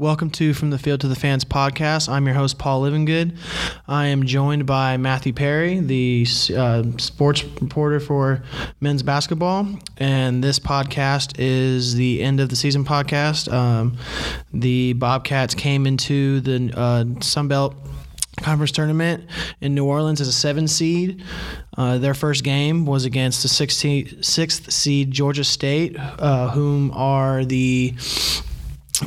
Welcome to From the Field to the Fans podcast. I'm your host, Paul Livingood. I am joined by Matthew Perry, the uh, sports reporter for men's basketball. And this podcast is the end of the season podcast. Um, the Bobcats came into the uh, Sun Belt conference tournament in New Orleans as a seven seed. Uh, their first game was against the 16, sixth seed Georgia State, uh, whom are the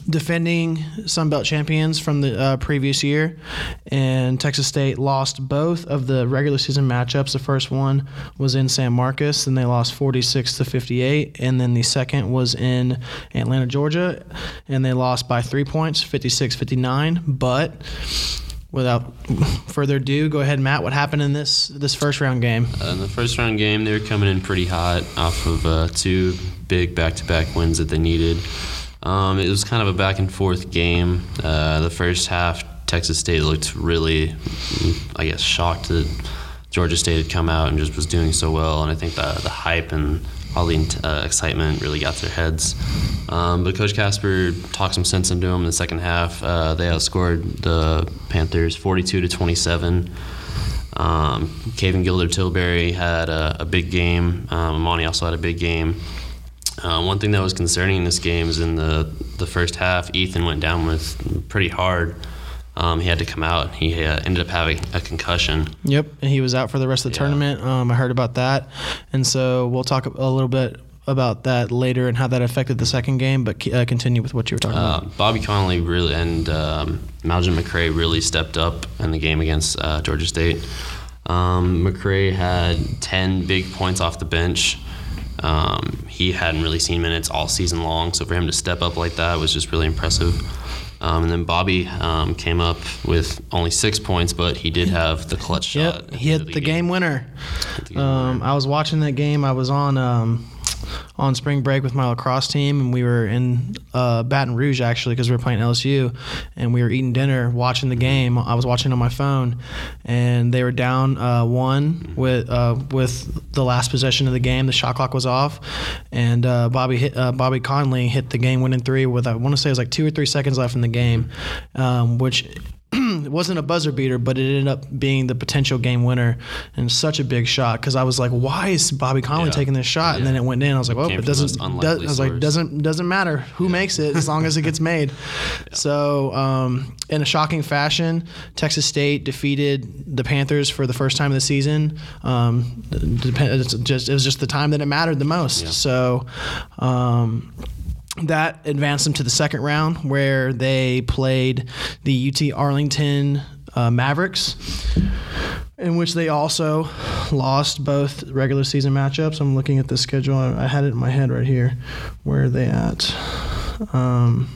defending Sun Belt champions from the uh, previous year, and Texas State lost both of the regular season matchups. The first one was in San Marcos, and they lost 46 to 58, and then the second was in Atlanta, Georgia, and they lost by three points, 56-59. But without further ado, go ahead, Matt. What happened in this this first round game? Uh, in the first round game, they were coming in pretty hot off of uh, two big back-to-back wins that they needed. Um, it was kind of a back and forth game. Uh, the first half, Texas State looked really, I guess, shocked that Georgia State had come out and just was doing so well. And I think the, the hype and all the uh, excitement really got their heads. Um, but Coach Kaspar talked some sense into them in the second half. Uh, they outscored the Panthers 42 to 27. Um, Kavin Gilder-Tilbury had a, a big game. Um, Emani also had a big game. Uh, one thing that was concerning in this game is in the, the first half, Ethan went down with pretty hard. Um, he had to come out. He uh, ended up having a concussion. Yep, and he was out for the rest of the yeah. tournament. Um, I heard about that, and so we'll talk a little bit about that later and how that affected the second game. But uh, continue with what you were talking uh, about. Bobby Conley really and um, Malcolm McRae really stepped up in the game against uh, Georgia State. Um, McRae had ten big points off the bench. Um, he hadn't really seen minutes all season long, so for him to step up like that was just really impressive. Um, and then Bobby um, came up with only six points, but he did have the clutch shot. He hit the, the game. game winner. The game um, winner. I was watching that game. I was on um, on spring break with my lacrosse team, and we were in uh, Baton Rouge actually because we were playing LSU, and we were eating dinner, watching the game. I was watching on my phone, and they were down uh, one with uh, with the last possession of the game. The shot clock was off, and uh, Bobby hit, uh, Bobby Conley hit the game winning three with I want to say it was like two or three seconds left in the game, um, which it wasn't a buzzer beater, but it ended up being the potential game winner and such a big shot because I was like, why is Bobby Conley yeah. taking this shot? Yeah. And then it went in. I was like, well, it doesn't. Does, I was like, doesn't doesn't matter who yeah. makes it as long as it gets made. So, um, in a shocking fashion, Texas State defeated the Panthers for the first time of the season. Um, it's just it was just the time that it mattered the most. So. Um, that advanced them to the second round where they played the UT Arlington uh, Mavericks, in which they also lost both regular season matchups. I'm looking at the schedule. I had it in my head right here. Where are they at? Um,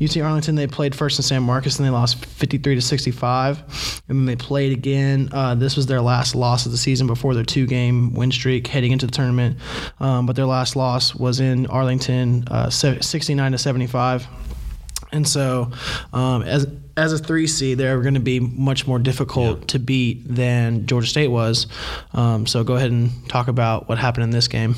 UT Arlington, they played first in San Marcos and they lost 53 to 65. And then they played again. Uh, this was their last loss of the season before their two game win streak heading into the tournament. Um, but their last loss was in Arlington, uh, 69 to 75. And so, um, as as a three seed, they're going to be much more difficult yeah. to beat than Georgia State was. Um, so, go ahead and talk about what happened in this game.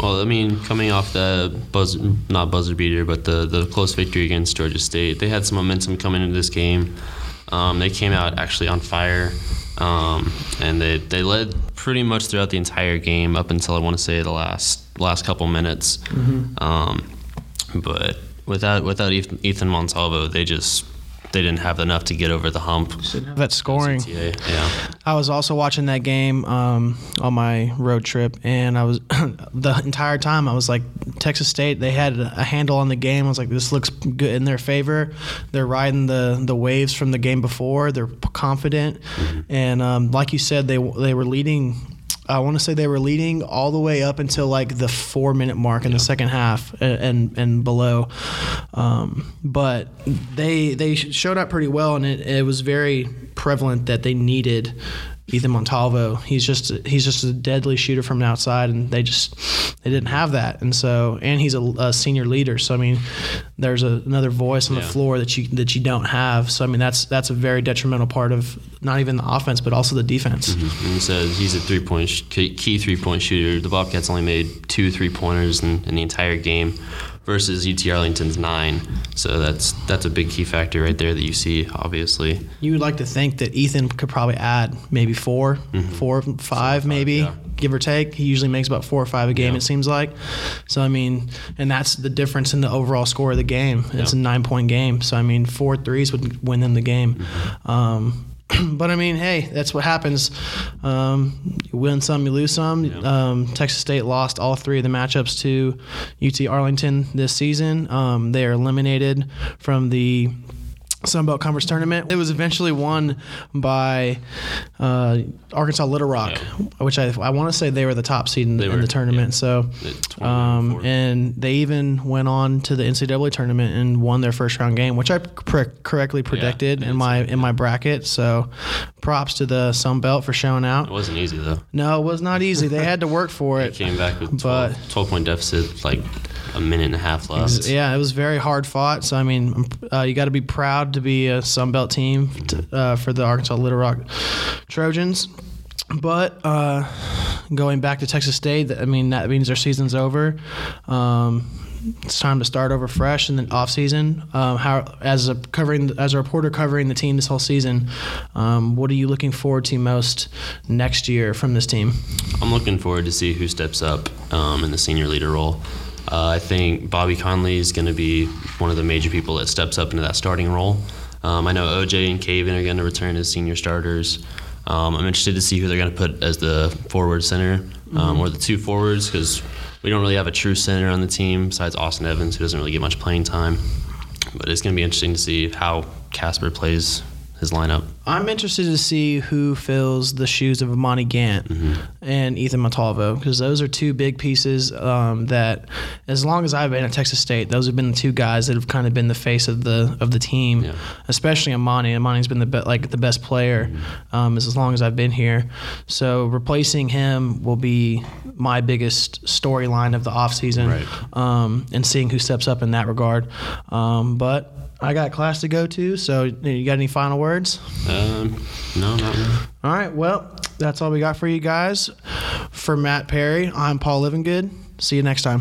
Well, I mean, coming off the buzz, not buzzer beater, but the the close victory against Georgia State, they had some momentum coming into this game. Um, they came out actually on fire, um, and they they led pretty much throughout the entire game up until I want to say the last last couple minutes. Mm-hmm. Um, but without without Ethan Montalvo, they just they didn't have enough to get over the hump. That scoring. Yeah. I was also watching that game um, on my road trip, and I was the entire time I was like, Texas State. They had a handle on the game. I was like, this looks good in their favor. They're riding the the waves from the game before. They're confident, mm-hmm. and um, like you said, they they were leading I want to say they were leading all the way up until like the four minute mark in yeah. the second half and and, and below. Um, but they they showed up pretty well, and it, it was very prevalent that they needed Ethan Montalvo. He's just he's just a deadly shooter from the outside, and they just they didn't have that. And so, and he's a, a senior leader. So I mean, there's a, another voice on yeah. the floor that you that you don't have. So I mean, that's that's a very detrimental part of not even the offense, but also the defense. Mm-hmm. he he's a three point key three point shooter. The Bobcats only made two three pointers in, in the entire game. Versus UT Arlington's nine. So that's that's a big key factor right there that you see, obviously. You would like to think that Ethan could probably add maybe 4 four, five, maybe, yeah. give or take. He usually makes about four or five a game, Yeah. it seems like. So, I mean, and that's the difference in the overall score of the game. It's a nine point game. So, I mean, four threes would win them the game. Mm-hmm. Um, but I mean, hey, that's what happens. Um, you win some, you lose some. Um, Texas State lost all three of the matchups to UT Arlington this season. Um, they are eliminated from the Sun Belt Conference tournament. It was eventually won by uh, Arkansas Little Rock, which I, I want to say they were the top seed in, They in the tournament. yeah. So, um, and they even went on to the NCAA tournament and won their first round game, which I cor- correctly predicted in my in my bracket. So, props to the Sun Belt for showing out. It wasn't easy though. No, it was not easy. They had to work for They it. came back with 12, But- 12 point deficit, like a minute and a half left. Yeah, it was very hard fought. So I mean, uh, you got to be proud to be a Sun Belt team to, uh, for the Arkansas Little Rock Trojans. But uh, going back to Texas State, I mean that means their season's over. Um, it's time to start over fresh in the off season. Um, how as a covering as a reporter covering the team this whole season, um, what are you looking forward to most next year from this team? I'm looking forward to see who steps up um, in the senior leader role. Uh, I think Bobby Conley is going to be one of the major people that steps up into that starting role. Um, I know OJ and Kavin are going to return as senior starters. Um, I'm interested to see who they're going to put as the forward center um, or the two forwards because we don't really have a true center on the team besides Austin Evans, who doesn't really get much playing time. But it's going to be interesting to see how Kaspar plays his lineup. I'm interested to see who fills the shoes of Emani Gant and Ethan Montalvo because those are two big pieces um, that, as long as I've been at Texas State, those have been the two guys that have kind of been the face of the of the team, Yeah. especially Emani. Emani's been the be- like the best player um, as long as I've been here. So replacing him will be my biggest storyline of the offseason Right. um, and seeing who steps up in that regard. Um, but I got class to go to, so you got any final words? Um, no, not really. All right, well, that's all we got for you guys. For Matt Perry, I'm Paul Livingood. See you next time.